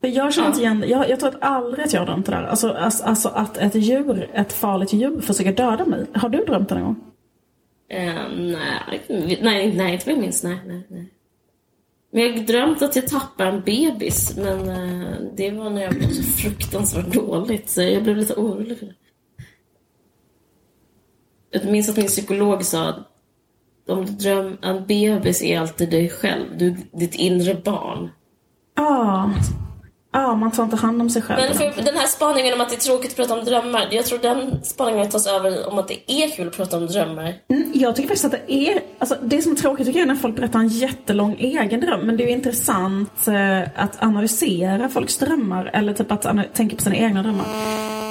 Jag känner inte igen jag, jag tror att aldrig att jag har drömt det där. Alltså, alltså, alltså att ett djur, ett farligt djur försöker döda mig. Har du drömt det någon gång? Eh, nej, nej, nej, inte vad jag minns. Nej, nej, nej. Men jag har drömt att jag tappar en bebis, men eh, det var när jag blev så fruktansvärt dåligt, så jag blev lite orolig för det. Jag minns att min psykolog sa att om du dröm, en bebis är alltid dig själv, du, ditt inre barn. Ja. Ja, man tar inte hand om sig själv. Men för den här spaningen om att det är tråkigt att prata om drömmar, jag tror den spaningen tas över om att det är kul att prata om drömmar. Mm, Jag tycker faktiskt att det är, alltså det som är tråkigt tycker jag är när folk berättar en jättelång egen dröm. Men det är ju intressant eh, att analysera folks drömmar eller typ att tänka på sina egna drömmar.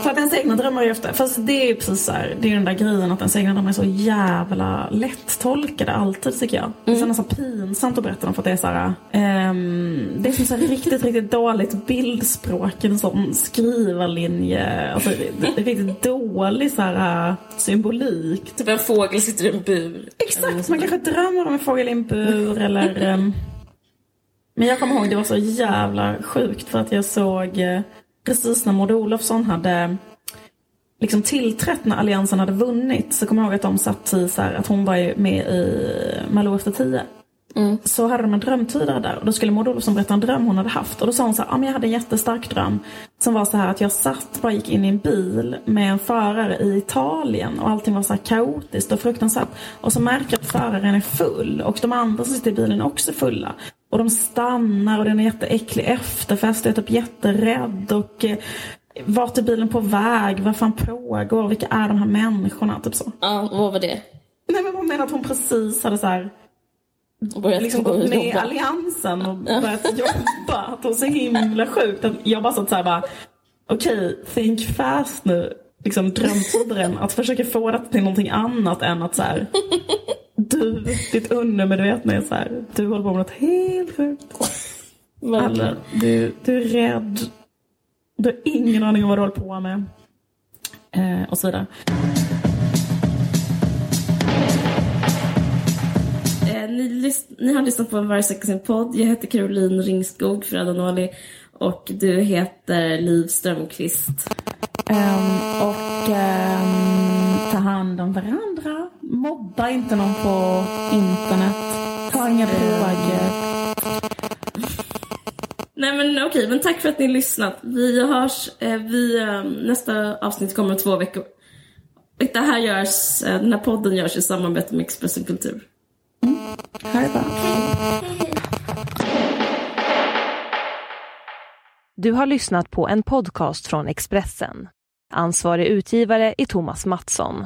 För att ens egna drömmar är ofta, fast det är precis så här, det är den där grejen att ens egna drömmar är så jävla lättolkade alltid tycker jag. Det är så nästan pinsamt att berätta dem för att det är så här, ehm, det är som så här riktigt, riktigt dåligt bildspråk, en sån skrivarlinje, alltså det, är riktigt dålig så här äh, symbolik. Typ en fågel sitter i en bur. Exakt, man kanske drömmer om en fågel i en bur eller... ehm, Men jag kommer ihåg, det var så jävla sjukt för att jag såg eh, precis när Maud Olofsson hade liksom tillträtt när Alliansen hade vunnit så kommer jag ihåg att de satt i så här, att hon var ju med i Malou efter tio. Så hade de en drömtydare där och då skulle Maud Olofsson berätta en dröm hon hade haft. Och då sa hon så här, ah, men jag hade en jättestark dröm. Som var så här att jag satt, bara gick in i en bil med en förare i Italien och allting var så här kaotiskt och fruktansvärt. Och så märker jag att föraren är full och de andra som sitter i bilen är också fulla. Och de stannar och det är en jätteäcklig efterfest jag är typ jätterädd och eh, vart är bilen på väg? Vad fan pågår? Vilka är de här människorna? Typ så. Ja, vad var det? Nej men hon menar att hon precis hade så här Börjat liksom gått med i jobba. alliansen och börjat jobba. Att hon är så himla sjukt. Att jag bara satt såhär bara, okej, think fast nu. Liksom drömtidaren. Att försöka få det till någonting annat än att så här. Du, ditt undermedvetna är så här, du håller på med något helt sjukt. Alla, du, du är rädd. Du har ingen aning om vad du håller på med. Eh, och så vidare. Eh, ni, ni, har lyssnat på en Varje vecka sin podd. Jag heter Caroline Ringskog Ferradanoli och du heter Liv Strömqvist. Um, och um, ta hand om varandra. Mobba inte någon på internet. Ta inga droger. Nej men okej, men tack för att ni har lyssnat. Vi hörs, eh, vi, eh, nästa avsnitt kommer om två veckor. Det här görs, eh, den här podden görs i samarbete med Expressen Kultur. Mm. Ha det bra. Du har lyssnat på en podcast från Expressen. Ansvarig utgivare är Thomas Mattsson.